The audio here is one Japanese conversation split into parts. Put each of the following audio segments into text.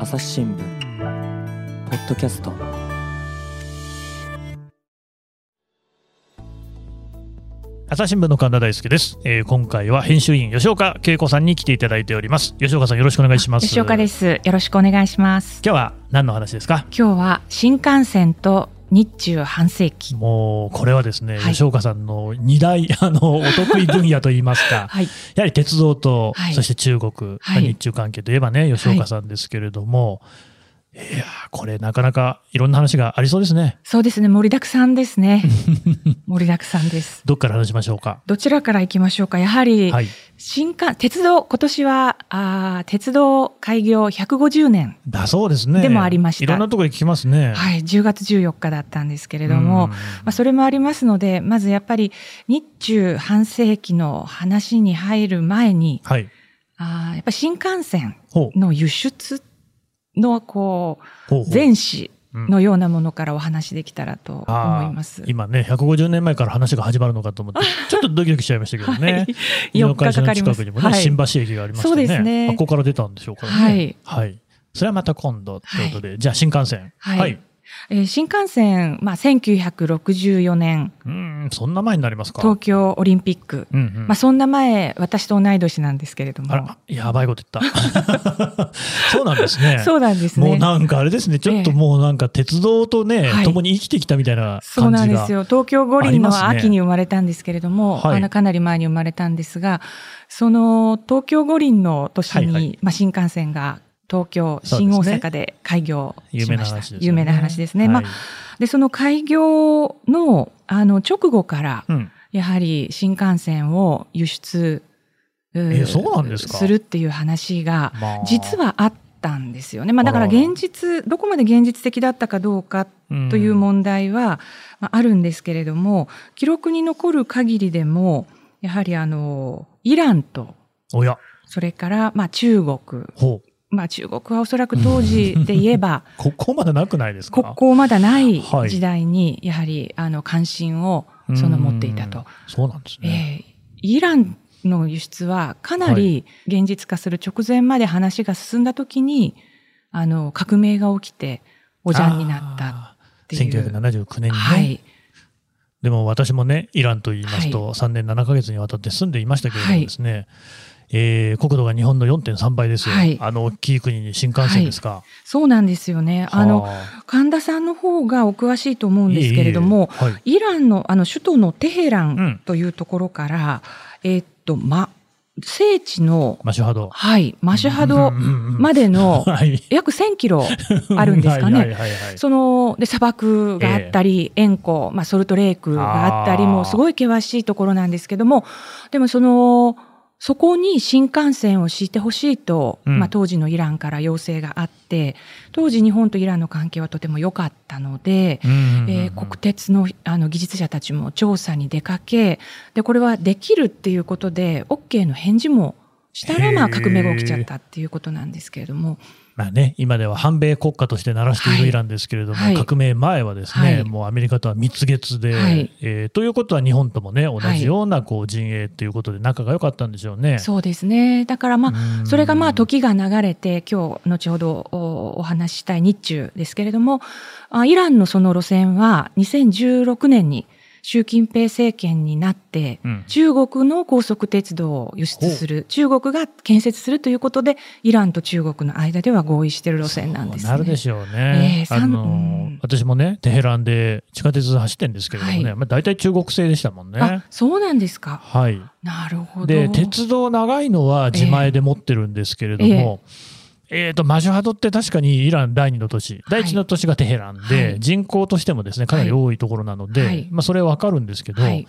朝日新聞ポッドキャスト。朝日新聞の神田大輔です、えー今回は編集員吉岡恵子さんに来ていただいております。吉岡さんよろしくお願いします。吉岡です。よろしくお願いします。今日は何の話ですか？今日は新幹線と日中半世紀。もうこれはですね、はい吉岡さんの二大 あのお得意分野といいますか はい。やはり鉄道と、はいそして中国、はい日中関係といえばね吉岡さんですけれども、い、やーこれなかなかいろんな話がありそうですねそうですね。盛りだくさんですね。盛りだくさんです。どっから話しましょうか？どちらから行きましょうか。やはり、はい新幹、鉄道、今年は、あー鉄道開業150年。だそうですねでもありましたいろんなところで聞きますねはい。10月14日だったんですけれどうんも、まあ、それもありますので、まずやっぱり日中半世紀の話に入る前に、はいあーやっぱ新幹線の輸出のこう、前史う。んのようなものからお話できたらと思います。今ね150年前から話が始まるのかと思って ちょっとドキドキしちゃいましたけどね、はい、井の4日会社の。近くにもね、はい新橋駅がありましてね。そね。あここから出たんでしょうからね。はい、それはまた今度ということで、じゃあ新幹線。はいえー新幹線、まあ、1964年、うんそんな前になりますか。東京オリンピック。うんうん。まあ、そんな前、私と同い年なんですけれども。やばいこと言った。そうなんですね。そうなんですね。もうなんかあれですね。ちょっともうなんか鉄道とね、はい。共に生きてきたみたいなそう感じがなんですよ。東京五輪の秋に生まれたんですけれども、はい。あのかなり前に生まれたんですが、その東京五輪の年に、はいはい。まあ、新幹線が東京、新大阪で開業しました。有名な話ですね。はい。まあ、で、その開業のあの直後から、うん。やはり新幹線を輸出、そうなんですか？するっていう話が、まあ。実はあったんですよね。まあ、だから現実、どこまで現実的だったかどうかという問題は、まあ、あるんですけれども、記録に残る限りでも、やはりあの、イランと、それから、まあ中国。まあ中国はおそらく当時で言えば、ここまでなくないですか？国交まだないはい。時代に、やはりあの関心をその持っていたと。うん。そうなんですね、えーイランの輸出はかなり現実化する直前まで話が進んだ時に、あの革命が起きておじゃんになったあっていう。ー。1979年にね、はい。でも私もね、イランと言いますと、3年7ヶ月にわたって住んでいましたけれどもですね、えー国土が日本の4.3倍ですよ、はい。あの大きい国に新幹線ですか？そうなんですよね。あ。の、は神田さんの方がお詳しいと思うんですけれども、いえいえはい。イランのあの首都のテヘラうん。ンというところから、えーっと、ま、聖地の、マシュハド。はい、マシュハドまでの はい、約1000キロあるんですかはいはいね。はいはい。その、で、砂漠があったり、塩湖、まあ、ソルトレイクがあったり、もうすごい険しいところなんですけども、でもその、そこに新幹線を敷いてほしいと、うん。まあ、当時のイランから要請があって、当時日本とイランの関係はとても良かったので、えー国鉄のあの技術者たちも調査に出かけ、で、これはできるっていうことで、OK の返事もしたら、まあ、革命が起きちゃったっていうことなんですけれども、まあね、今では反米国家として鳴らしているイランですけれども、はい革命前はですね、はいもうアメリカとは蜜月で、はいえーということは日本ともね、同じようなこう陣営ということで仲が良かったんでしょうね。そうですね。だからまあ、うんそれがまあ時が流れて、今日後ほどおお話ししたい日中ですけれども、あイランのその路線は2016年に習近平政権になって、うん中国の高速鉄道を輸出する、中国が建設するということで、イランと中国の間では合意している路線なんですね。なるでしょうね。ええさんあのうん私もね、テヘランで地下鉄走ってんですけれどもね、はいまあ、大体中国製でしたもんねあ。、そうなんですか。はい。なるほど。で、鉄道長いのは自前で持ってるんですけれども、えーとマシュハドって確かにイラン第二の都市、第一の都市がテヘランで、はい人口としてもですねかなり多いところなので、はいまあ、それはわかるんですけど、はい。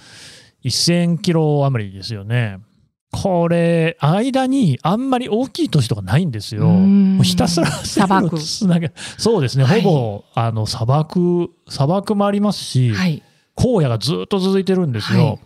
1000キロ余りですよね。これ、間にあんまり大きい都市とかないんですよ。ひたすら砂漠つなげそうですね、はいほぼあの砂漠、砂漠もありますし、はい。荒野がずっと続いてるんですよ。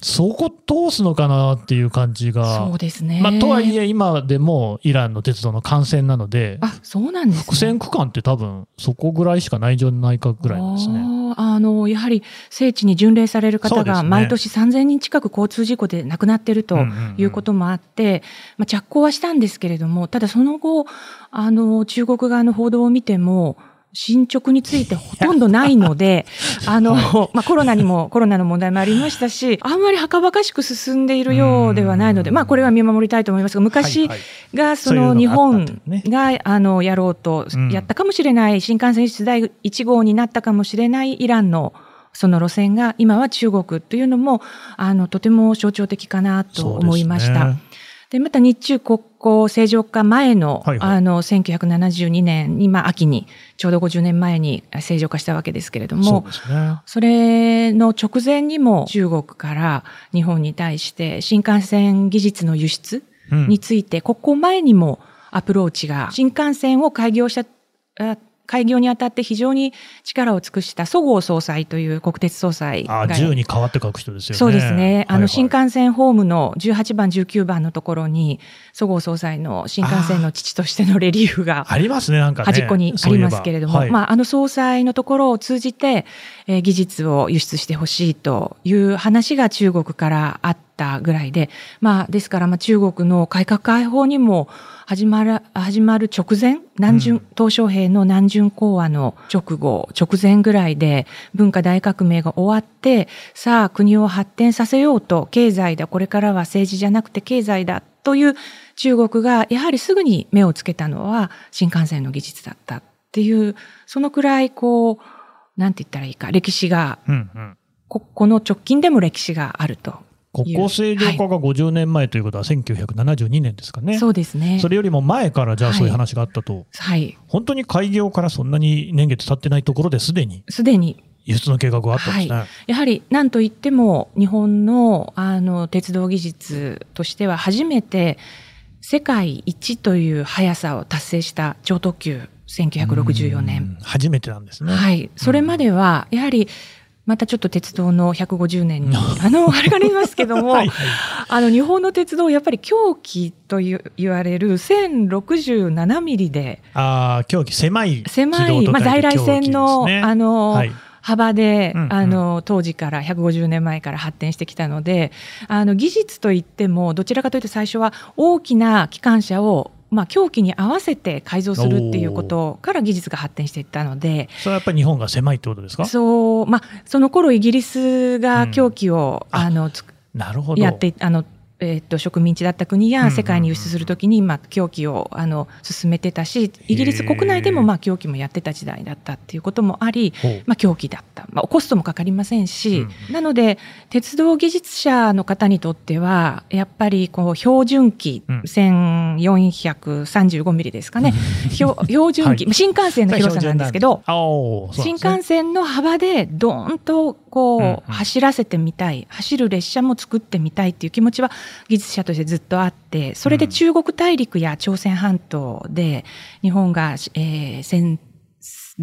はいそこ通すのかなっていう感じが。そうですね。まあ、とはいえ、今でもイランの鉄道の幹線なので、あ、そうなんですね。複線区間って多分、そこぐらいしかないんじゃないかぐらいなんですね。あの、やはり聖地に巡礼される方が毎年3000人近く交通事故で亡くなっているということもあって、まあ、着工はしたんですけれども、ただその後、あの、中国側の報道を見ても、進捗についてほとんどないので、あの、はい、まあコロナにも、コロナの問題もありましたし、あんまりはかばかしく進んでいるようではないので、まあこれは見守りたいと思いますが、昔がその日本が、あの、やろうと、やったかもしれない、新幹線出第1号になったかもしれないイランのその路線が今は中国というのも、あの、とても象徴的かなと思いました。で、また日中国交正常化前の、はいはい、あの、1972年に、まあ、秋に、ちょうど50年前に正常化したわけですけれども、そ,、ね、それの直前にも中国から日本に対して新幹線技術の輸出について、うん、ここ前にもアプローチが、新幹線を開業した開業にあたって非常に力を尽くしたそごう総裁という国鉄総裁が。あ、10に変わって書く人ですよね。そうですね。あの、新幹線ホームの18番、19番のところに、そごう総裁の新幹線の父としてのレリーフが。ありますね、なんか、ね、端っこにありますけれども、はい、まあ、あの総裁のところを通じて、えー、技術を輸出してほしいという話が中国からあったぐらいで、まあ、ですから、まあ、中国の改革開放にも、始まる、始まる直前、南巡、鄧小平の南巡講和の直後、直前ぐらいで文化大革命が終わって、さあ国を発展させようと、経済だ、これからは政治じゃなくて経済だという中国がやはりすぐに目をつけたのは新幹線の技術だったっていう、そのくらいこう、なんて言ったらいいか、歴史が、うんうん、ここの直近でも歴史があると国交正常化が50年前ということは1972年ですかね。そうですね。それよりも前からじゃあそういう話があったと。はい。本当に開業からそんなに年月経ってないところですでに。すでに。輸出の計画があったんですね。はい、やはり何といっても日本のあの鉄道技術としては初めて世界一という速さを達成した超特急1964年。初めてなんですね。はい。それまではやはり、またちょっと鉄道の150年に、あの、あれがありますけども、はいはい、あの、日本の鉄道、やっぱり狂気という言われる1067ミリで、ああ、狂気、狭い狭い、まあ、在来線の、あの、はい。幅で、うんうん、あの、当時から150年前から発展してきたので、あの、技術といっても、どちらかというと最初は大きな機関車をまあ、狂気に合わせて改造するっていうことから技術が発展していったのでそれはやっぱり日本が狭いってことですか？そう、まあ、その頃イギリスが狂気を、うん、あのなるほど。やってあのえー、と植民地だった国や世界に輸出するときに、まあ、狂気をあの進めてたしイギリス国内でも、まあ、狂気もやってた時代だったっていうこともあり、まあ、狂気だった、まあ、コストもかかりませんし、うん、なので鉄道技術者の方にとってはやっぱりこう標準機、うん、1435ミリですかね。標 標準機、はい、新幹線の広さなんですけど、新幹線の幅でどーんとこう、走らせてみたい走る列車も作ってみたいっていう気持ちは技術者としてずっとあってそれで中国大陸や朝鮮半島で日本が、えー、戦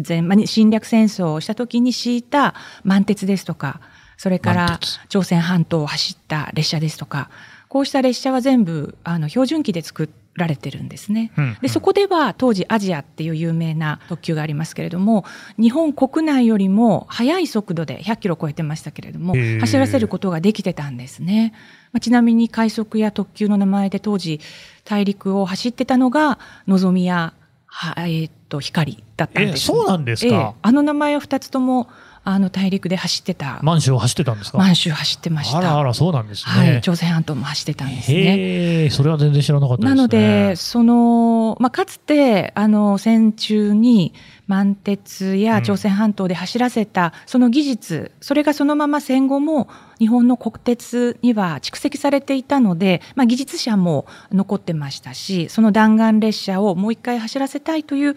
前、まあ、侵略戦争をした時に敷いた満鉄ですとかそれから朝鮮半島を走った列車ですとかこうした列車は全部あの標準機で作ってられてるんですね。でそこでは当時アジアっていう有名な特急がありますけれども日本国内よりも速い速度で100キロ超えてましたけれども走らせることができてたんですね。まあ、ちなみに快速や特急の名前で当時大陸を走ってたのがのぞみやはえー、っと光だったんです、そうなんですか、えー、あの名前は2つともあの大陸で走ってた。満州を走ってたんですか？満州走ってました。あらあら、そうなんですね。はい。朝鮮半島も走ってたんですね。へそれは全然知らなかったです、ね、なので、その、まあ、かつて、あの、戦中に満鉄や朝鮮半島で走らせた、その技術、それがそのまま戦後も日本の国鉄には蓄積されていたので、まあ、技術者も残ってましたし、その弾丸列車をもう一回走らせたいという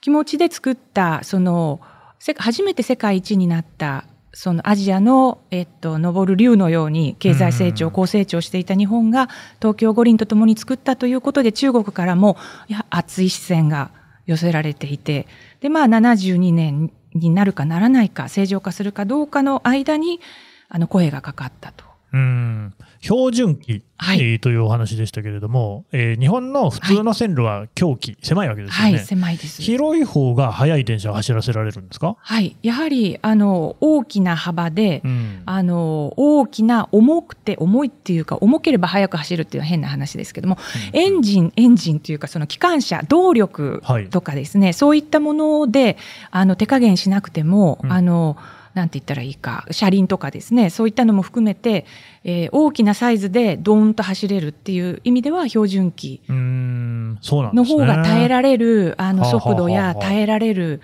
気持ちで作った、その、初めて世界一になったそのアジアの、えっと、昇る竜のように経済成長、高成長していた日本が東京五輪とともに作ったということで中国からもいや熱い視線が寄せられていてでまあ72年になるかならないか正常化するかどうかの間にあの声がかかったと。うん標準機、はい、というお話でしたけれども、えー、日本の普通の線路は狭軌、はい、狭いわけですよね。はい、狭いです。広い方が速い電車を走らせられるんですか？はい。やはり、あの、大きな幅で、うん、あの、大きな、重くて、重いっていうか、重ければ速く走るっていうのは変な話ですけども、うん、エンジン、エンジンっていうか、その機関車、動力とかですね、はい、そういったもので、あの、手加減しなくても、うん、あの、なんて言ったらいいか、車輪とかですね、そういったのも含めて、えー、大きなサイズでドーンと走れるっていう意味では、標準機の方が耐えられる、あの速度や耐えられる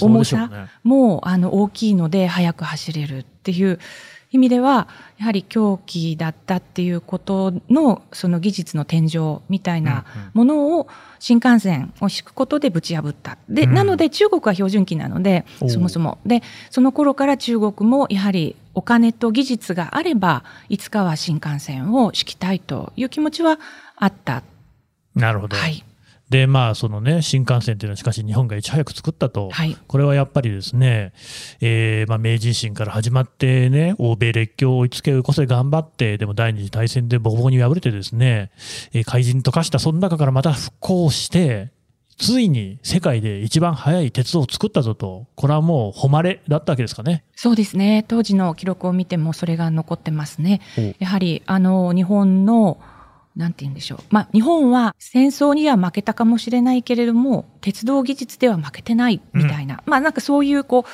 重さもあの大きいので、速く走れるっていう。意味ではやはり狂気だったっていうことのその技術の天井みたいなものを新幹線を敷くことでぶち破った。で、うん、なので中国は標準機なのでそもそもでその頃から中国もやはりお金と技術があればいつかは新幹線を敷きたいという気持ちはあった。なるほど。はい。で、まあ、そのね、新幹線っていうのはしかし日本がいち早く作ったと、はい、これはやっぱりですね、えーまあ、明治維新から始まってね、欧米列強を追いつけ、追い越せ頑張って、でも第二次大戦でボコボコに敗れてですね、えー、怪人と化した、その中からまた復興して、ついに世界で一番速い鉄道を作ったぞと、これはもう誉れだったわけですかね。そうですね。当時の記録を見てもそれが残ってますね。やはり、あの、日本のなんて言うんでしょう。まあ、日本は戦争には負けたかもしれないけれども、鉄道技術では負けてないみたいな、うん、まあ、なんかそういうこ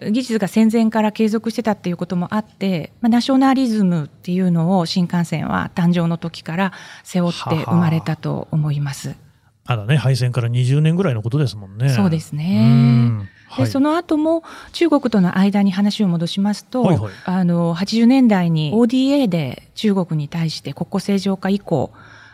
う、技術が戦前から継続してたっていうこともあって、まあ、ナショナリズムっていうのを新幹線は誕生の時から背負って生まれたと思います。ははまだね、敗戦から20年ぐらいのことですもんね。そうですね。で、その後も中国との間に話を戻しますと、はいはい、あの80年代に ODA で中国に対して国交正常化以降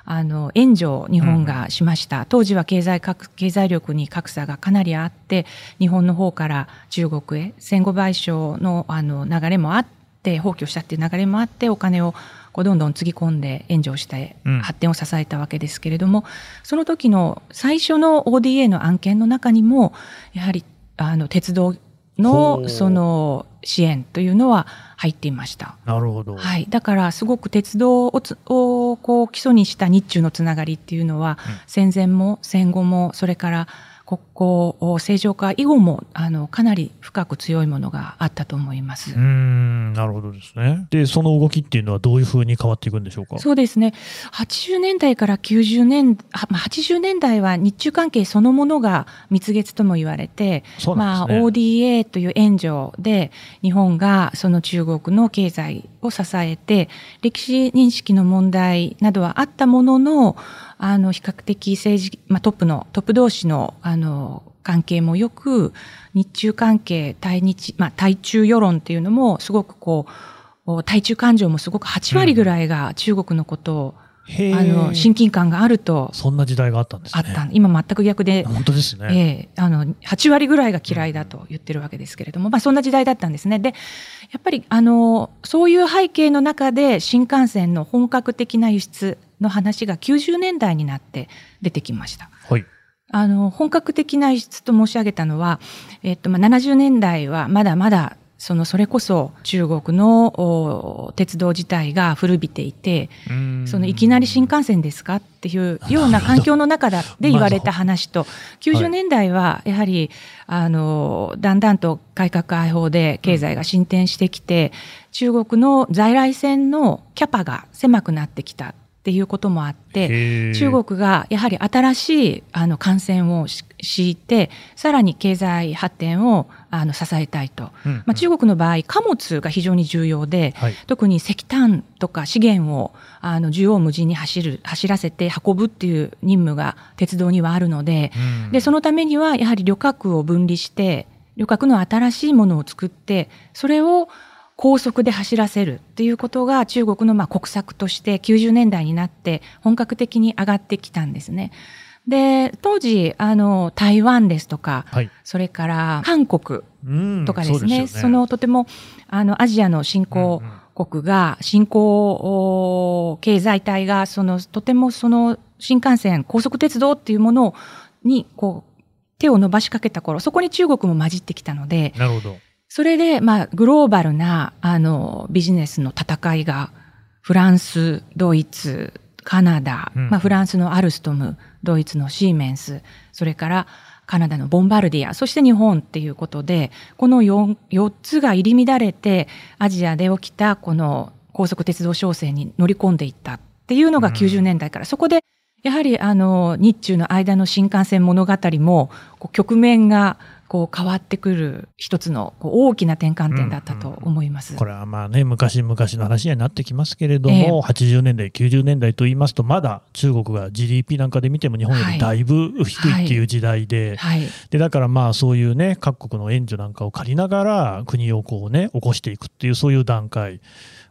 あの援助を日本がしました、うん、当時は経済経済力に格差がかなりあって日本の方から中国へ戦後賠償のあの流れもあって放棄をしたっていう流れもあってお金をこうどんどんつぎ込んで援助をして発展を支えたわけですけれども、うん、その時の最初の ODA の案件の中にもやはりあの鉄道のその支援というのは入っていました。なるほど。はい。だからすごく鉄道ををこう基礎にした日中のつながりっていうのは、うん、戦前も戦後もそれから国交正常化以後もあのかなり深く強いものがあったと思います。うんなるほどですね。で、その動きっていうのはどういうふうに変わっていくんでしょうか？そうですね、80年代から90年、80年代は日中関係そのものが蜜月とも言われて、ね、まあ、ODA という援助で、日本がその中国の経済を支えて、歴史認識の問題などはあったものの、あの、比較的政治、まあ、トップの、トップ同士の、あの、関係もよく、日中関係、対日、まあ、対中世論っていうのも、すごくこう、対中感情もすごく8割ぐらいが中国のことを、うん、あの、親近感があると。そんな時代があったんですね。あった。今全く逆で。本当ですね。ええー、あの、8割ぐらいが嫌いだと言ってるわけですけれども、まあそんな時代だったんですね。で、やっぱり、あの、そういう背景の中で新幹線の本格的な輸出の話が90年代になって出てきました。はい。あの、本格的な輸出と申し上げたのは、えっと、まあ、70年代はまだまだそのそれこそ中国の鉄道自体が古びていて、そのいきなり新幹線ですかっていうような環境の中で言われた話と、90年代はやはり、あの、だんだんと改革開放で経済が進展してきて、中国の在来線のキャパが狭くなってきたっていうこともあって、中国がやはり新しいあの感染を敷いて、さらに経済発展をあの支えたいと、うんうん、まあ、中国の場合、貨物が非常に重要で、はい、特に石炭とか資源をあの縦横無尽に走る走らせて運ぶっていう任務が鉄道にはあるのでうん、でそのためにはやはり旅客を分離して、旅客の新しいものを作って、それを高速で走らせるっていうことが中国のまあ国策として90年代になって本格的に上がってきたんですね。で、当時、あの、台湾ですとか、はい、それから韓国とかですね、そ、ね、のとても、あの、アジアの新興国が、新興経済体が、その、とてもその、新幹線、高速鉄道っていうものに、こう、手を伸ばしかけた頃、そこに中国も混じってきたので、なるほど。それで、まあ、グローバルな、あの、ビジネスの戦いがフランス、ドイツ、カナダ、うん、まあ、フランスのアルストム、ドイツのシーメンス、それからカナダのボンバルディア、そして日本っていうことで、この 4, 4つが入り乱れて、アジアで起きたこの高速鉄道商戦に乗り込んでいったっていうのが90年代から、うん、そこでやはりあの日中の間の新幹線物語も局面がこう変わってくる一つのこう大きな転換点だったと思います、うん。うん、これはまあね昔々の話になってきますけれども、えー、80年代90年代といいますとまだ中国が GDP なんかで見ても日本よりだいぶ低いっていう時代で。はい。はい、でだからまあそういうね各国の援助なんかを借りながら国をこうね起こしていくっていうそういう段階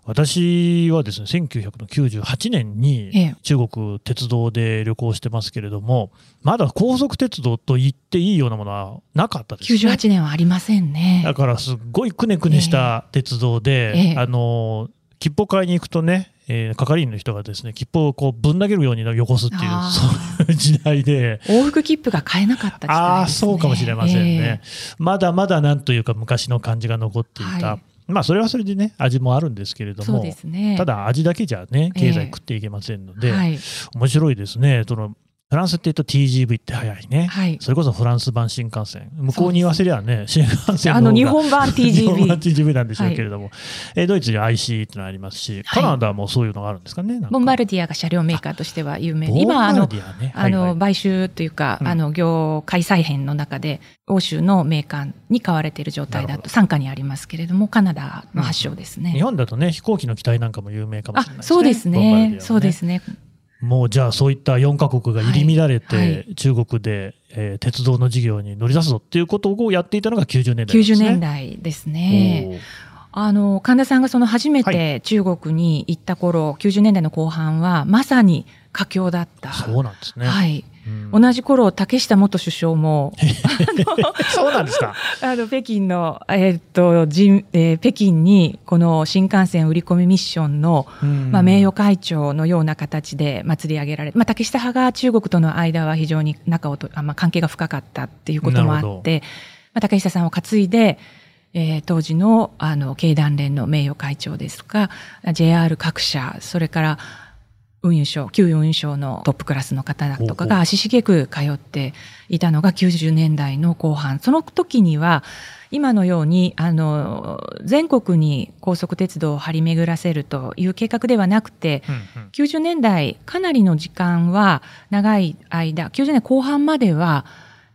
私はですね、1998年に中国鉄道で旅行してますけれども、まだ高速鉄道と言っていいようなものはなかったですね。98年はありませんね。だからすっごいくねくねした鉄道で、ええ。あの、切符を買いに行くとね、えー、係員の人がですね切符をこうぶん投げるようによこすっていうそういう時代で。往復切符が買えなかった時代、ね、ああそうかもしれませんね、えー、まだまだなんというか昔の感じが残っていた、はいまあそれはそれでね味もあるんですけれども、ね、ただ味だけじゃね経済食っていけませんので、えーはい、面白いですね。そのフランスって言うと TGV って早いね、はい、それこそフランス版新幹線。向こうに言わせりゃね新幹線あの日本版 TGV 日本版 TGV なんでしょうけれども、はい、えドイツに IC ってのありますし、カナダもそういうのがあるんですかねボンバルディアが車両メーカーとしては有名。で今あの、ね、あの買収というか、うん、あの業界再編の中で欧州のメーカーに買われている状態だと傘下にありますけれどもカナダの発祥ですね、うん、日本だとね飛行機の機体なんかも有名かもしれないそうですね、ね、そうですねもうじゃあそういった4カ国が入り乱れて、はいはい、中国で、えー、鉄道の事業に乗り出すぞっていうことをやっていたのが90年代ですね。90年代ですね。あの神田さんがその初めて中国に行った頃、はい、90年代の後半はまさに佳境だった。そうなんですね。はい。同じ頃竹下元首相も そうなんですか。あの北京の、えー、っと人えー、北京にこの新幹線売り込みミッションの、まあ、名誉会長のような形で祭り上げられ、まあ、竹下派が中国との間は非常に仲をとあ、まあ、関係が深かったっていうこともあって、まあ、竹下さんを担いでえー、当時のあの経団連の名誉会長ですとか JR 各社それから運輸省、旧運輸省のトップクラスの方だとかが足しげく通っていたのが90年代の後半。その時には、今のように、あの、全国に高速鉄道を張り巡らせるという計画ではなくて、うんうん、90年代、かなりの時間は、長い間、90年後半までは、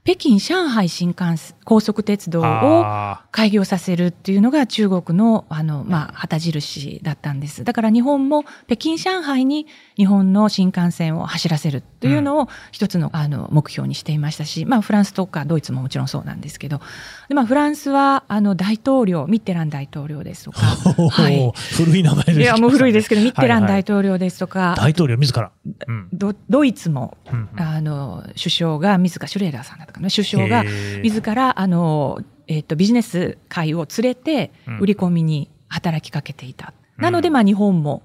北京、上海新幹線、高速鉄道を開業させるっていうのが中国の、あの、まあ、旗印だったんです。だから日本も北京、上海に日本の新幹線を走らせるというのを一つの、あの、目標にしていましたし、まあ、フランスとかドイツももちろんそうなんですけど、で、まあ、フランスは、あの、大統領、ミッテラン大統領ですとか、はい。古い名前です、ね、いや、もう古いですけど、ミッテラン大統領ですとか、はいはい、大統領自ら、うん、ドドイツも、うんうん、あの、首相が自ら、シュレーダーさんだったかな、首相が自ら、あの、えっ、ー、と、ビジネス界を連れて、売り込みに働きかけていた。うん、なので、まあ、日本も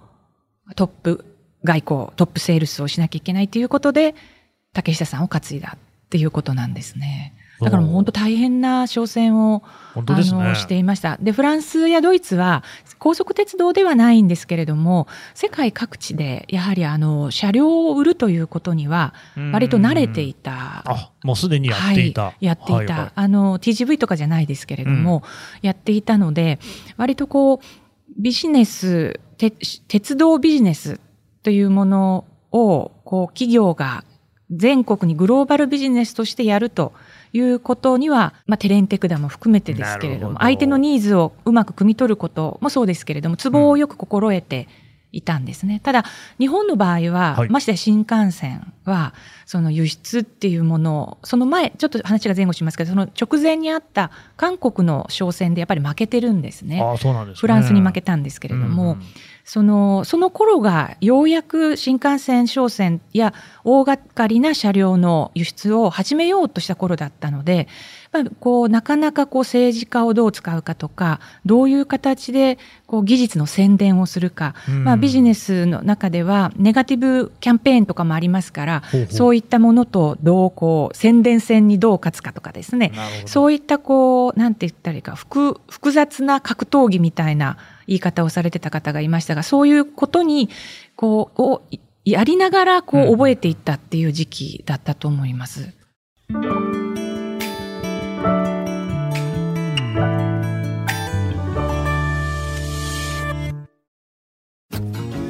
トップ外交、トップセールスをしなきゃいけないということで、竹下さんを担いだっていうことなんですね。だからもう本当大変な商戦を、ね、あのしていました。で、フランスやドイツは高速鉄道ではないんですけれども、世界各地でやはりあの車両を売るということには割と慣れていた。あ、もうすでにやっていた。はい、やっていた。はいはい、あの TGV とかじゃないですけれども、うん、やっていたので、割とこうビジネス、鉄道ビジネスというものをこう企業が全国にグローバルビジネスとしてやるということには、まあ、テレンテクダも含めてですけれども、相手のニーズをうまく汲み取ることもそうですけれども、ツボをよく心得ていたんですね。うん、ただ、日本の場合は、はい、ましてや新幹線は、その輸出っていうものを、その前、ちょっと話が前後しますけど、その直前にあった韓国の商戦でやっぱり負けてるんですね。ね、フランスに負けたんですけれども、うんその、その頃がようやく新幹線商船や大掛かりな車両の輸出を始めようとした頃だったので、まあ、こう、なかなかこう政治家をどう使うかとか、どういう形でこう技術の宣伝をするか、まあビジネスの中ではネガティブキャンペーンとかもありますから、からほうほう。そういったものとどうこう宣伝戦にどう勝つかとかですね。そういったこうなんて言ったらいいか複複雑な格闘技みたいな言い方をされてた方がいましたがそういうことにこうをやりながらこう覚えていったっていう時期だったと思います。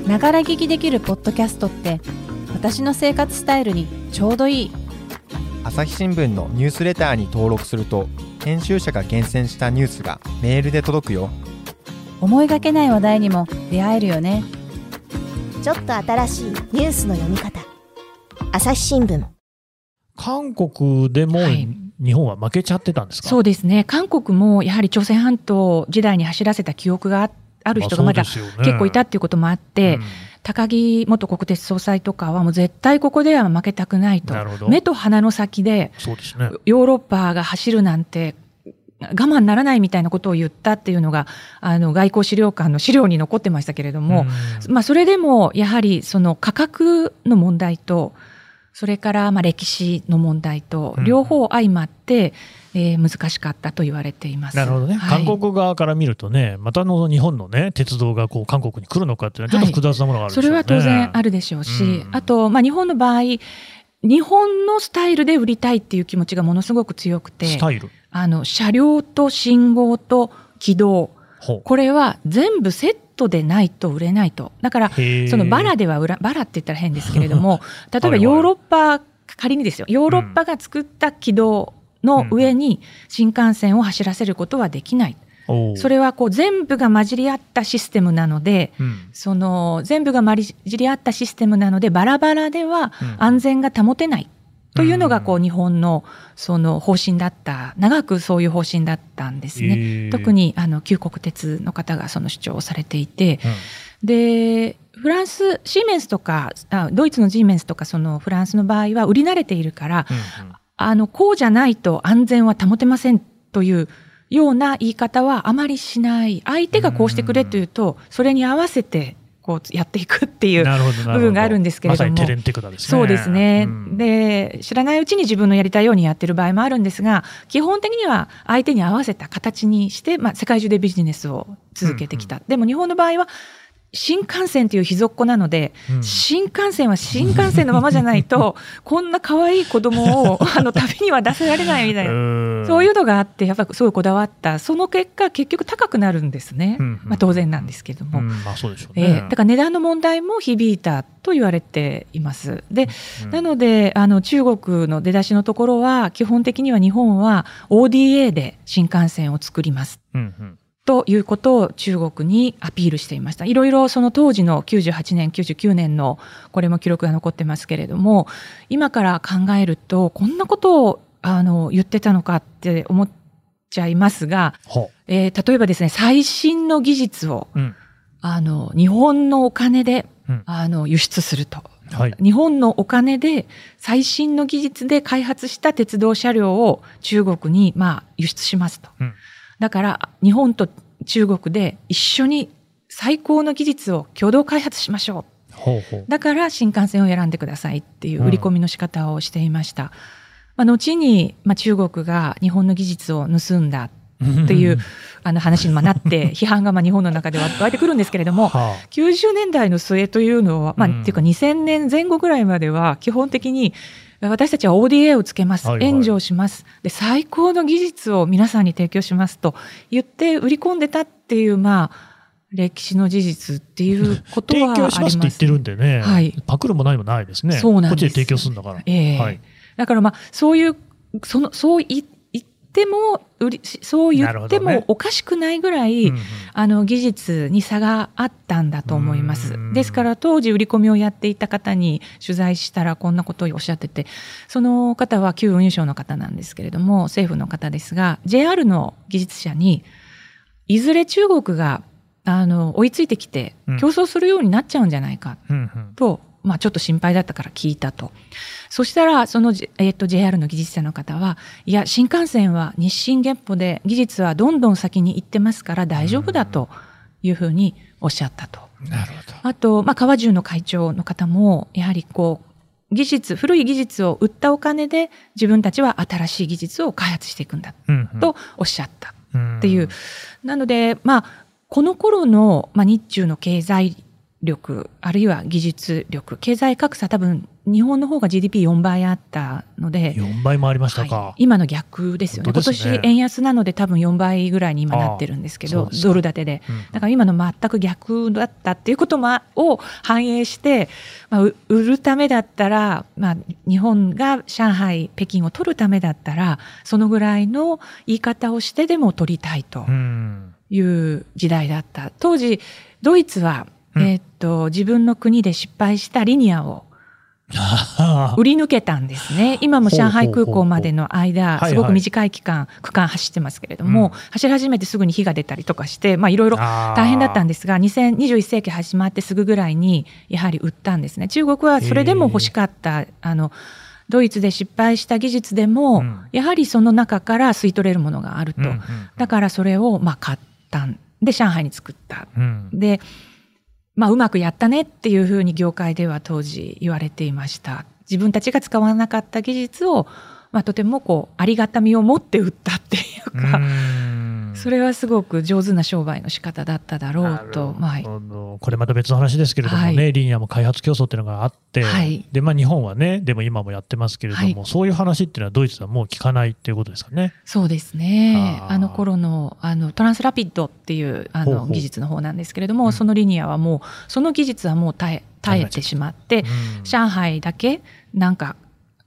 ながら聞きできるポッドキャストって私の生活スタイルにちょうどいい。朝日新聞のニュースレターに登録すると編集者が厳選したニュースがメールで届くよ。思いがけない話題にも出会えるよね。ちょっと新しいニュースの読み方。朝日新聞。韓国でも、日本は負けちゃってたんですか？そうですね。韓国もやはり朝鮮半島時代に走らせた記憶があってある人がまだ結構いたっていうこともあって、まあねうん、高木元国鉄総裁とかはもう絶対ここでは負けたくないと。目と鼻の先でヨーロッパが走るなんて我慢ならないみたいなことを言ったっていうのがあの外交資料館の資料に残ってましたけれども、うん、まあ、それでもやはりその価格の問題とそれからまあ歴史の問題と両方相まって、うん、えー、難しかったと言われています。なるほどね、はい、韓国側から見るとね、またの日本の、ね、鉄道がこう韓国に来るのかっていうのは、ちょっと複雑なものがある、ねはい、それは当然あるでしょうし、うん、あと、まあ、日本の場合、日本のスタイルで売りたいっていう気持ちがものすごく強くて、スタイル？あの車両と信号と軌道、これは全部セットでないと売れないと。だから、そのバラでは売ら、バラって言ったら変ですけれども、例えばヨーロッパ、仮にですよ、ヨーロッパが作った軌道の上に新幹線を走らせることはできない。それはこう全部が混じり合ったシステムなので、うん、その全部が混じり合ったシステムなのでバラバラでは安全が保てない。というのがこう日本のその方針だった長くそういう方針だったんですね。特にあの旧国鉄の方がその主張をされていて、うん、でフランスシーメンスとかあドイツのシーメンスとかそのフランスの場合は売り慣れているから、うんうん、あのこうじゃないと安全は保てませんというような言い方はあまりしない。相手がこうしてくれというとそれに合わせてこうやっていくっていう部分があるんですけれども、まね、そうですね、うん、で知らないうちに自分のやりたいようにやってる場合もあるんですが基本的には相手に合わせた形にして、まあ、世界中でビジネスを続けてきた、うんうん、でも日本の場合は新幹線という秘蔵っ子なので、うん、新幹線は新幹線のままじゃないと、こんな可愛い子供を あの旅には出せられないみたいな、そういうのがあって、やっぱりすごいこだわった、その結果、結局高くなるんですね、うんうん、まあ、当然なんですけども、うん。まあね、えー、だから値段の問題も響いたと言われています。で、うん、なのであの中国の出だしのところは、基本的には日本は ODA で新幹線を作ります。うんうんということを中国にアピールしていました。いろいろその当時の98年、99年のこれも記録が残ってますけれども、今から考えると、こんなことをあの言ってたのかって思っちゃいますが、えー、例えばですね、最新の技術を、うん、あの日本のお金で、うん、あの輸出すると。はい、日本のお金で最新の技術で開発した鉄道車両を中国にまあ輸出しますと。うんだから日本と中国で一緒に最高の技術を共同開発しましょう。ほうほう。だから新幹線を選んでくださいっていう売り込みの仕方をしていました。うん、まあ、後に、まあ、中国が日本の技術を盗んだっていうあの話になって、批判がまあ日本の中では湧いてくるんですけれども、はあ、90年代の末というのは、まあ、っていうか2000年前後ぐらいまでは、基本的に私たちは ODA をつけます、援助をします、で、最高の技術を皆さんに提供しますと言って売り込んでたっていう、まあ、歴史の事実っていうことはあります。提供しますって言ってるんでね、はい、パクるも何もないですね。そうなんです。こっちで提供するんだから。ええーはい、だからまあ、そういう、その、そう言っても売りそう言ってもおかしくないぐらい、ねうんうん、あの技術に差があったんだと思います。ですから当時売り込みをやっていた方に取材したらこんなことをおっしゃっててその方は旧運輸省の方なんですけれども政府の方ですが JR の技術者にいずれ中国があの追いついてきて競争するようになっちゃうんじゃないかと、まあ、ちょっと心配だったから聞いたと。そしたら、その、えっと、JR の技術者の方は、いや、新幹線は日進月歩で技術はどんどん先に行ってますから大丈夫だというふうにおっしゃったと。なるほど。あと、まあ、川中の会長の方も、やはりこう、技術古い技術を売ったお金で自分たちは新しい技術を開発していくんだとおっしゃったっていう。うんうん、なのでまあこの頃の、まあ、日中の経済力あるいは技術力経済格差多分日本の方が GDP4 倍あったので4倍もありましたか、はい、今の逆ですよね、ね、今年円安なので多分4倍ぐらいに今なってるんですけどドル建てで、うん、だから今の全く逆だったっていうこともを反映して、まあ、売るためだったら、まあ、日本が上海北京を取るためだったらそのぐらいの言い方をしてでも取りたいという時代だった。当時ドイツはえー、っと、自分の国で失敗したリニアを売り抜けたんですね。今も上海空港までの間、すごく短い期間、区間走ってますけれども、走り始めてすぐに火が出たりとかして、まあいろいろ大変だったんですが、2021世紀始まってすぐぐらいに、やはり売ったんですね。中国はそれでも欲しかった、あの、ドイツで失敗した技術でも、やはりその中から吸い取れるものがあると。だからそれを、まあ買ったんで、上海に作った。で、まあ、うまくやったねっていうふうに業界では当時言われていました。自分たちが使わなかった技術を、まあ、とてもこうありがたみを持って売ったっていうか。うそれはすごく上手な商売の仕方だっただろうと、はい、これまた別の話ですけれどもね、はい、リニアも開発競争っていうのがあって、はい、でまあ、日本はね、でも今もやってますけれども、はい、そういう話っていうのはドイツはもう聞かないっていうことですかね。そうですね、あの頃のあのトランスラピッドっていうあの技術の方なんですけれども、ほうほうそのリニアはもう、その技術はもう耐え耐えてしまって、うん、上海だけなんか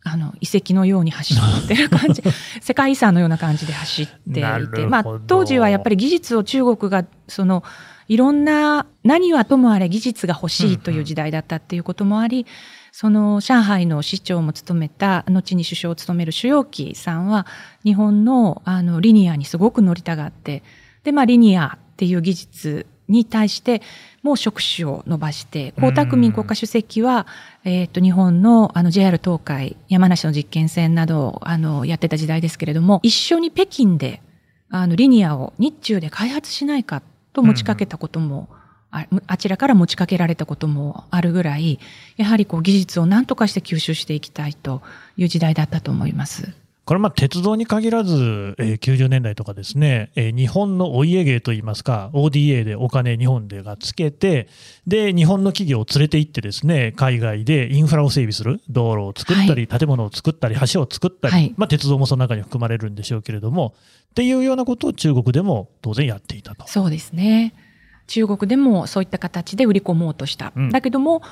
あの遺跡のように走ってる感じ。世界遺産のような感じで走っていて、まあ、当時はやっぱり技術を中国がそのいろんな何はともあれ技術が欲しいという時代だったっていうこともあり、うんうん、その上海の市長も務めた後に首相を務める主要機さんは日本のあのリニアにすごく乗りたがってで、まあ、リニアっていう技術に対してもう触手を伸ばして、江沢民国家主席は、えっ、と、日本のあの JR 東海、山梨の実験線などをあのやってた時代ですけれども、一緒に北京であのリニアを日中で開発しないかと持ちかけたことも、ああちらから持ちかけられたこともあるぐらい、やはりこう技術を何とかして吸収していきたいという時代だったと思います。これまあ鉄道に限らず、えー、90年代とかですね、えー、日本のお家芸といいますか、ODA でお金日本でがつけて、で、日本の企業を連れて行ってですね、海外でインフラを整備する、道路を作ったり、はい、建物を作ったり、橋を作ったり、はい、まあ鉄道もその中に含まれるんでしょうけれども、っていうようなことを中国でも当然やっていたと。そうですね。中国でもそういった形で売り込もうとした。うん、だけども、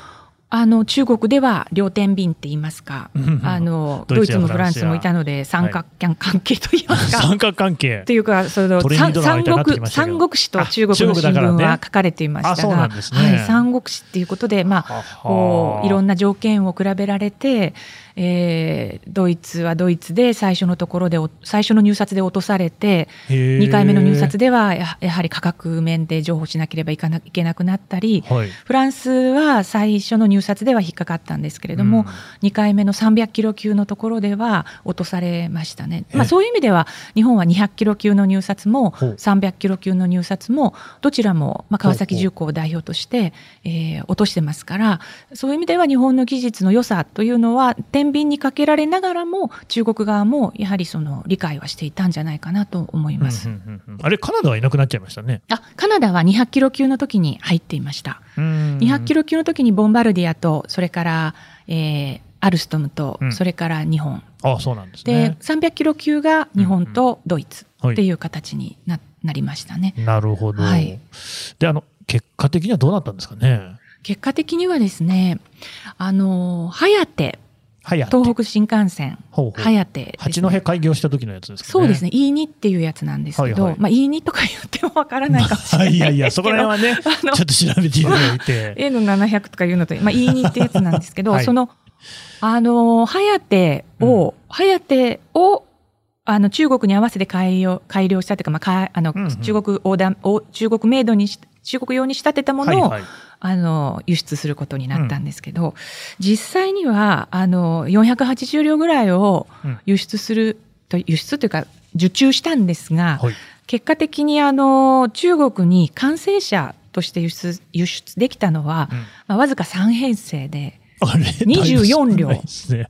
あの中国では両天秤って言いますか、あのドイツもフランスもいたので三角関係と言いますか、三角関係。というかその三国三国志と中国の新聞は書かれていましたが、ね。はい、三国志っていうことでまあこういろんな条件を比べられて。えー、ドイツはドイツで最初のところで最初の入札で落とされて2回目の入札ではやはり価格面で譲歩しなければいかないけなくなったり、はい、フランスは最初の入札では引っかかったんですけれども、うん、2回目の300キロ級のところでは落とされましたね、まあ、そういう意味では日本は200キロ級の入札も300キロ級の入札もどちらも、まあ、川崎重工を代表として、えー、落としてますからそういう意味では日本の技術の良さというのは天秤にかけられながらも中国側もやはりその理解はしていたんじゃないかなと思います。うんうんうん、あれカナダはいなくなっちゃいましたね。あカナダは200キロ級の時に入っていました。200キロ級の時にボンバルディアとそれから、えー、アルストムと、それから日本。あそうなんですね。で300キロ級が日本とドイツっていう形にな,、なりましたね。なるほど。はい、であの結果的にはどうなったんですかね？結果的にはですね、あの、はやて東北新幹線、はやて、八戸開業した時のやつですか、ね、そうですね、E2 っていうやつなんですけど、はいはい、まあ E2 とか言ってもわからないかもしれないいやいや、そこら辺はね、ちょっと調べていただいて。A の700とかいうのと、まあ E2 ってやつなんですけど、はい、その、あの、はやてを、はやてを、あの、中国に合わせて改良、改良したというか、まあ、かあの、うんうん、中国横断、中国メイドにし、中国用に仕立てたものを、はいはいあの、輸出することになったんですけど、うん、実際には、あの、480両ぐらいを輸出すると、輸出というか、受注したんですが、はい、結果的にあの、中国に完成車として輸出輸出できたのは、うん、まあ、わずか3編成で、24両なんですね。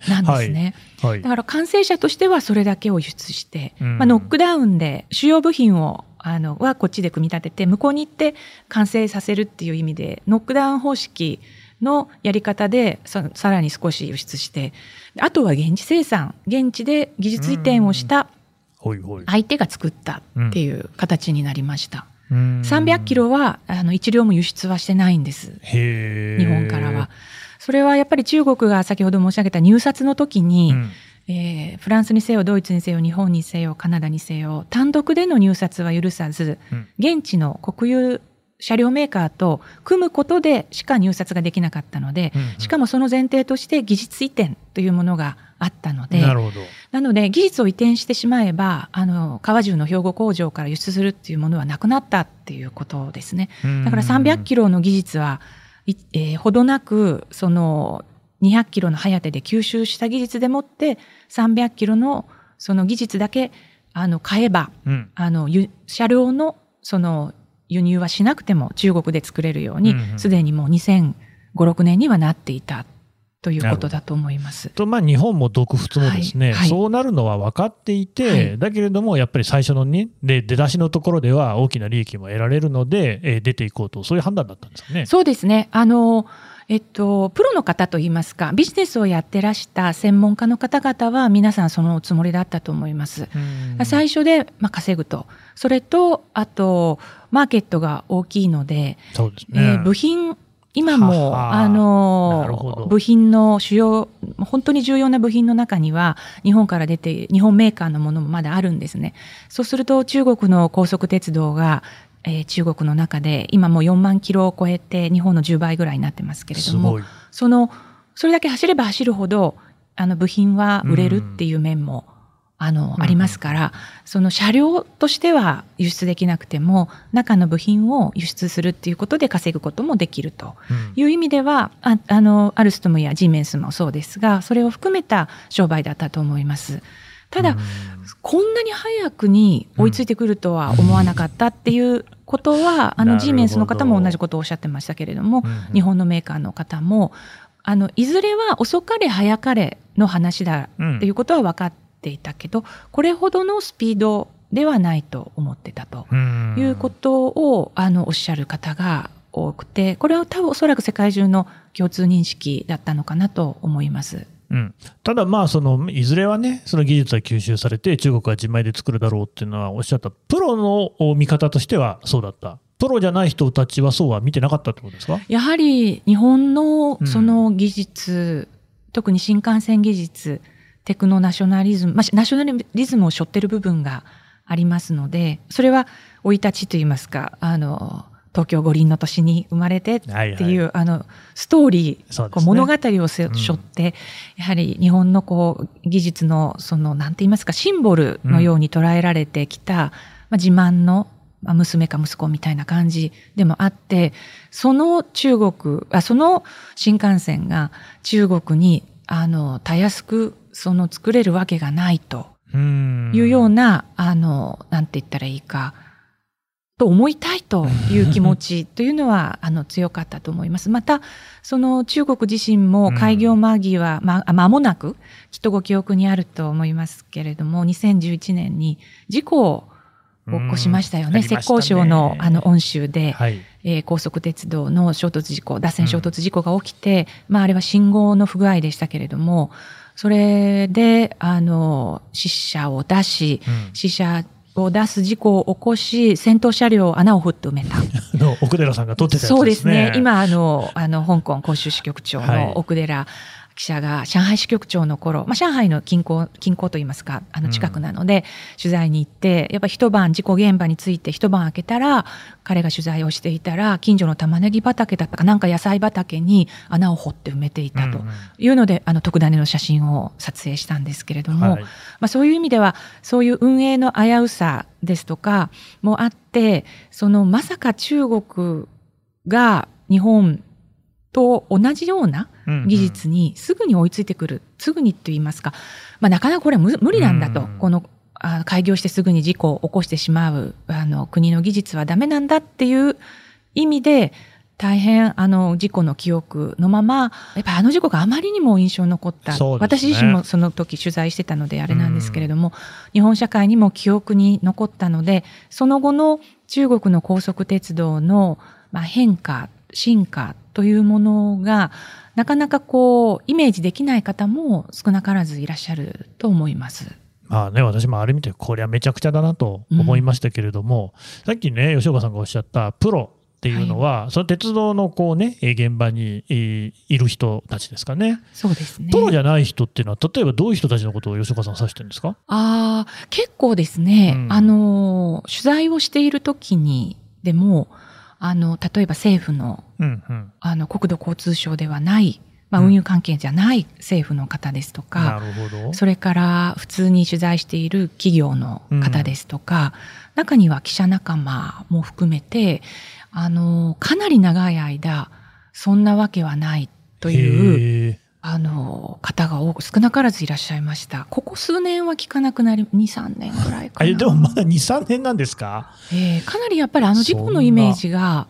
はい、だから完成車としてはそれだけを輸出して、まあ、ノックダウンで主要部品をあのはこっちで組み立てて向こうに行って完成させるっていう意味でノックダウン方式のやり方でさらに少し輸出してあとは現地生産現地で技術移転をした相手が作ったっていう形になりました。300キロはあの1両も輸出はしてないんです。日本からは。それはやっぱり中国が先ほど申し上げた入札の時に、うんえー、フランスにせよドイツにせよ日本にせよカナダにせよ単独での入札は許さず、うん、現地の国有車両メーカーと組むことでしか入札ができなかったので、うんうん、しかもその前提として技術移転というものがあったのでなので技術を移転してしまえばあの川中の兵庫工場から輸出するっていうものはなくなったっていうことですね。だから300キロの技術は、えー、ほどなくその200キロの早手で吸収した技術でもって300キロのその技術だけあの買えば、うん、あの車両のその輸入はしなくても中国で作れるようにすで、うん。うん、にもう2005、6年にはなっていたということだと思います。とまあ、日本も独仏もですね、はい。はい、そうなるのは分かっていて、はい、だけれどもやっぱり最初の、ね、で出だしのところでは大きな利益も得られるので、えー、出ていこうとそういう判断だったんですかね。そうですね。あのえっと、プロの方といいますかビジネスをやってらした専門家の方々は皆さんそのつもりだったと思います。最初で、まあ、稼ぐと。それとあとマーケットが大きいのでそうですね、えー、部品今もあの部品の主要本当に重要な部品の中には日本から出て日本メーカーのものもまだあるんですね。そうすると中国の高速鉄道がえー、中国の中で今もう4万キロを超えて日本の10倍ぐらいになってますけれどもそのそれだけ走れば走るほどあの部品は売れるっていう面も、あの、ありますから、その車両としては輸出できなくても中の部品を輸出するっていうことで稼ぐこともできると。いう意味では、ああのアルストムやジーメンスもそうですがそれを含めた商売だったと思います。ただ、こんなに早くに追いついてくるとは思わなかったっていうことは、あの、ジーメンスの方も同じことをおっしゃってましたけれども、日本のメーカーの方も、あの、いずれは遅かれ早かれの話だっていうことは分かっていたけど、これほどのスピードではないと思ってたということを、あの、おっしゃる方が多くて、これは多分おそらく世界中の共通認識だったのかなと思います。うん、ただ、まあそのいずれはね、その技術は吸収されて、中国は自前で作るだろうっていうのはおっしゃった、プロの見方としてはそうだった、プロじゃない人たちはそうは見てなかったってことですか？やはり日本のその技術、うん、特に新幹線技術、テクノナショナリズム、まあ、ナショナリズムを背負ってる部分がありますので、それは生い立ちといいますか、あの、東京五輪の年に生まれてっていう、はいはい、あのストーリー、ね、こう物語を背負って、うん、やはり日本のこう技術のそのなんて言いますかシンボルのように捉えられてきた、うん、まあ、自慢のまあ、娘か息子みたいな感じでもあってその中国あその新幹線が中国にあのたやすくその作れるわけがないというようなあのなんて言ったらいいかと思いたいという気持ちというのはあの強かったと思います。またその中国自身も開業間際、ま間もなくきっとご記憶にあると思いますけれども2011年に事故を起こしましたよね。浙江省のあの恩州で、はい、えー、高速鉄道の衝突事故、脱線衝突事故が起きて、うん、まああれは信号の不具合でしたけれども、それで、あの、死者を出し、うん、死者を出す事故を起こし、先頭車両穴を掘って埋めた。奥寺さんが撮ってたやつですね。そうですね。今、あの、あの、香港広州支局長の奥寺、はい記者が上海支局長の頃、まあ、上海の近郊近郊といいますかあの近くなので、取材に行ってやっぱ一晩事故現場について一晩明けたら彼が取材をしていたら近所の玉ねぎ畑だったかなんか野菜畑に穴を掘って埋めていたというので、うん。うん、あの特ダネの写真を撮影したんですけれども、はい、まあ、そういう意味ではそういう運営の危うさですとかもあってそのまさか中国が日本と同じような技術にすぐに追いついてくる、うんうん、すぐにと言いますか、まあ、なかなかこれは無理なんだと、うん。うん、このあ開業してすぐに事故を起こしてしまうあの国の技術はダメなんだっていう意味で大変あの事故の記憶のままやっぱあの事故があまりにも印象に残った、ね、私自身もその時取材してたのであれなんですけれども、日本社会にも記憶に残ったのでその後の中国の高速鉄道のまあ変化進化というものがなかなかこうイメージできない方も少なからずいらっしゃると思います。まあね、私もあれ見て、これはめちゃくちゃだなと思いましたけれども、うん、さっきね、吉岡さんがおっしゃったプロっていうのは、はい、その鉄道のこうね、現場にいる人たちですかね。そうですね。プロじゃない人っていうのは、例えばどういう人たちのことを吉岡さん指してるんですか？ああ、結構ですね、うん、あの、取材をしている時にでも、あの、例えば政府の、うんうん、あの、国土交通省ではない、まあ、運輸関係じゃない政府の方ですとか、うん、それから普通に取材している企業の方ですとか、うん、中には記者仲間も含めて、あの、かなり長い間、そんなわけはないという、あの、方が多く、少なからずいらっしゃいました。ここ数年は聞かなくなり、2、3年ぐらいかな。え、でもまだ2、3年なんですか？えー、かなりやっぱりあの事故のイメージが、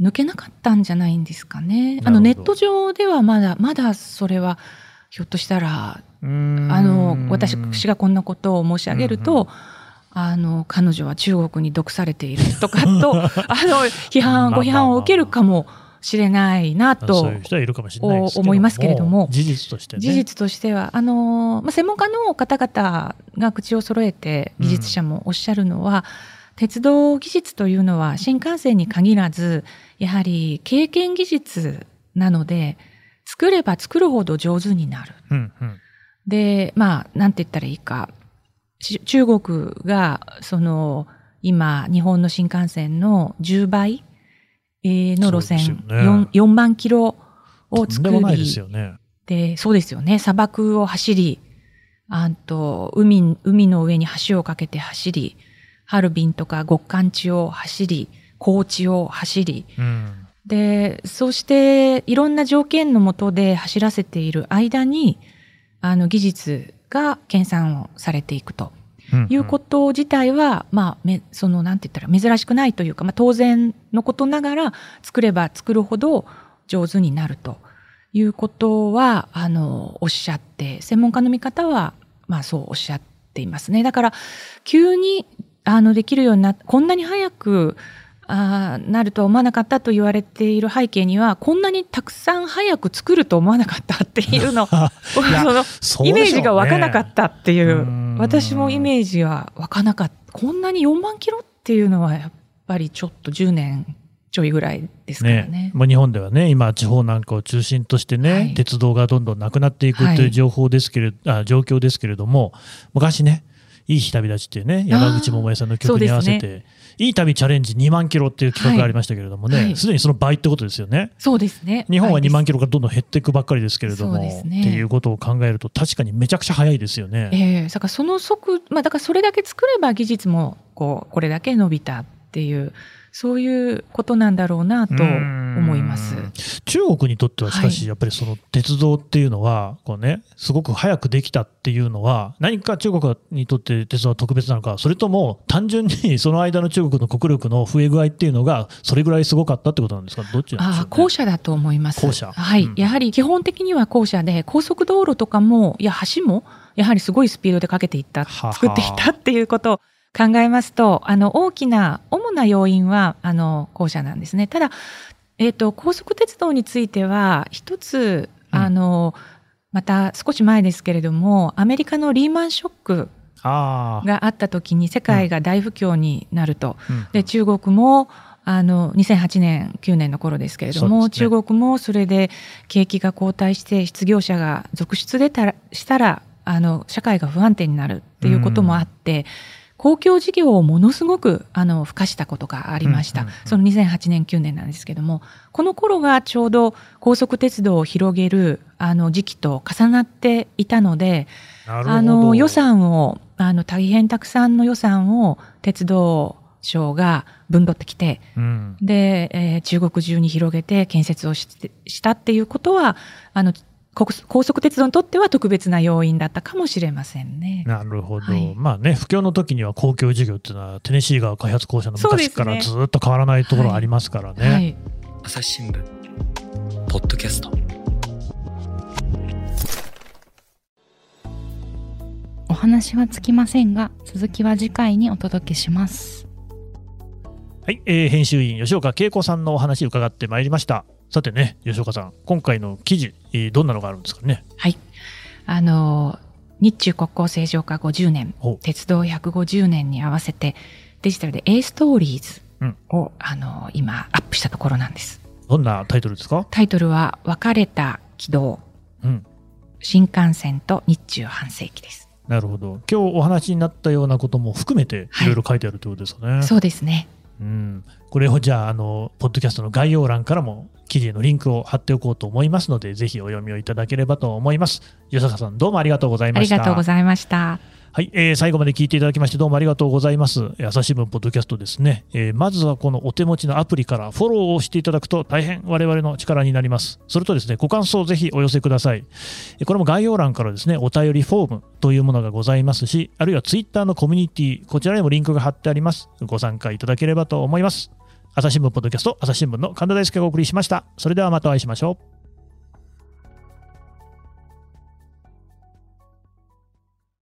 抜けなかったんじゃないんですかね。あの、ネット上ではまだ、まだそれは、ひょっとしたら、あの、私がこんなことを申し上げると、あの彼女は中国に毒されているとかと あの批判ご批判を受けるかもしれないなと思いますけれども。事実として、ね、事実としてはあの、まあ、専門家の方々が口を揃えて技術者もおっしゃるのは、うん、鉄道技術というのは新幹線に限らずやはり経験技術なので作れば作るほど上手になる。うんうん、でまあなんて言ったらいいか中国が、その、今、日本の新幹線の10倍の路線、ね、4, 4万キロを作り、ですよね。で、そうですよね。砂漠を走り、あと、海、海の上に橋を架けて走り、ハルビンとか極寒地を走り、高地を走り、うん、で、そしていろんな条件のもとで走らせている間に、あの技術が研鑽をされていくと。いうこと自体は、まあ、その、なんて言ったら珍しくないというか、まあ、当然のことながら、作れば作るほど上手になるということは、あの、おっしゃって、専門家の見方は、まあ、そうおっしゃっていますね。だから、急に、あの、できるようにな、こんなに早く、あなると思わなかったと言われている背景にはこんなにたくさん早く作ると思わなかったっていうの そのイメージが湧かなかったっていう私もイメージは湧かなかった。こんなに4万キロっていうのはやっぱりちょっと10年ちょいぐらいですからね。ね。もう日本ではね、今、地方なんかを中心としてね、はい、鉄道がどんどんなくなっていくという情報ですけれ、はい、あ状況ですけれども、昔ね、いい日旅立ちっていうね、山口百恵さんの曲に合わせて、いい旅チャレンジ2万キロっていう企画がありましたけれどもね、す、はい、で、にその倍ってことですよね。そうですね。日本は2万キロからどんどん減っていくばっかりですけれども、ね、っていうことを考えると、確かにめちゃくちゃ早いですよね。ええー、だからその速、まあ、だからそれだけ作れば技術もこうこれだけ伸びたっていう。そういうことなんだろうなと思います。中国にとってはしかし、やっぱりその鉄道っていうのは、こうね、すごく早くできたっていうのは、何か中国にとって鉄道は特別なのか、それとも単純にその間の中国の国力の増え具合っていうのが、それぐらいすごかったってことなんですか、どっちなんでしょう、ね、後者だと思います。後者。はい、うん、やはり基本的には後者で、高速道路とかも、いや、橋も、やはりすごいスピードでかけていった、作っていったっていうことを考えますと、あの、大きな、主な要因は、あの、後者なんですね。ただ、えっ、ー、と、高速鉄道については、一つ、あの、うん、また少し前ですけれども、アメリカのリーマンショックがあった時に世界が大不況になると。うん、で、中国も、あの、2008年、9年の頃ですけれども、ね、中国もそれで景気が後退して失業者が続出出たしたら、あの、社会が不安定になるっていうこともあって、うん公共事業をものすごくあの付加したことがありました、その2008年9年なんですけどもこの頃がちょうど高速鉄道を広げるあの時期と重なっていたのであの予算をあの大変たくさんの予算を鉄道省が分取ってきて、うん、で、えー、中国中に広げて建設をしたっていうことはあの高速鉄道にとっては特別な要因だったかもしれませんね。なるほど。はい、まあね、不況の時には公共事業っていうのは、テネシー川開発公社の昔からずっと変わらないところありますからね。はいはい。朝日新聞ポッドキャスト。お話はつきませんが続きは次回にお届けします。はい、えー、編集員吉岡恵子さんのお話伺ってまいりましたさてね吉岡さん今回の記事、えー、どんなのがあるんですかね？はい。あの日中国交正常化50年鉄道150年に合わせてデジタルで A ストーリーズを、うん、あの今アップしたところなんです。どんなタイトルですか？タイトルは別れた軌道、うん、新幹線と日中半世紀です。なるほど。今日お話になったようなことも含めてい。ろいろ書いてあるということですよね、はい、そうですね。うん、これをじゃああのポッドキャストの概要欄からも記事のリンクを貼っておこうと思いますので、ぜひお読みをいただければと思います。吉坂さん、どうもありがとうございました。ありがとうございました。はい、えー、最後まで聞いていただきましてどうもありがとうございます。朝日新聞ポッドキャストですね、えー、まずはこのお手持ちのアプリからフォローをしていただくと大変我々の力になります。それとですね、ご感想をぜひお寄せください。これも概要欄からですね、お便りフォームというものがございますし、あるいはツイッターのコミュニティ、こちらにもリンクが貼ってあります。ご参加いただければと思います。朝日新聞ポッドキャスト、朝日新聞の神田大輔がお送りしました。それではまたお会いしましょう。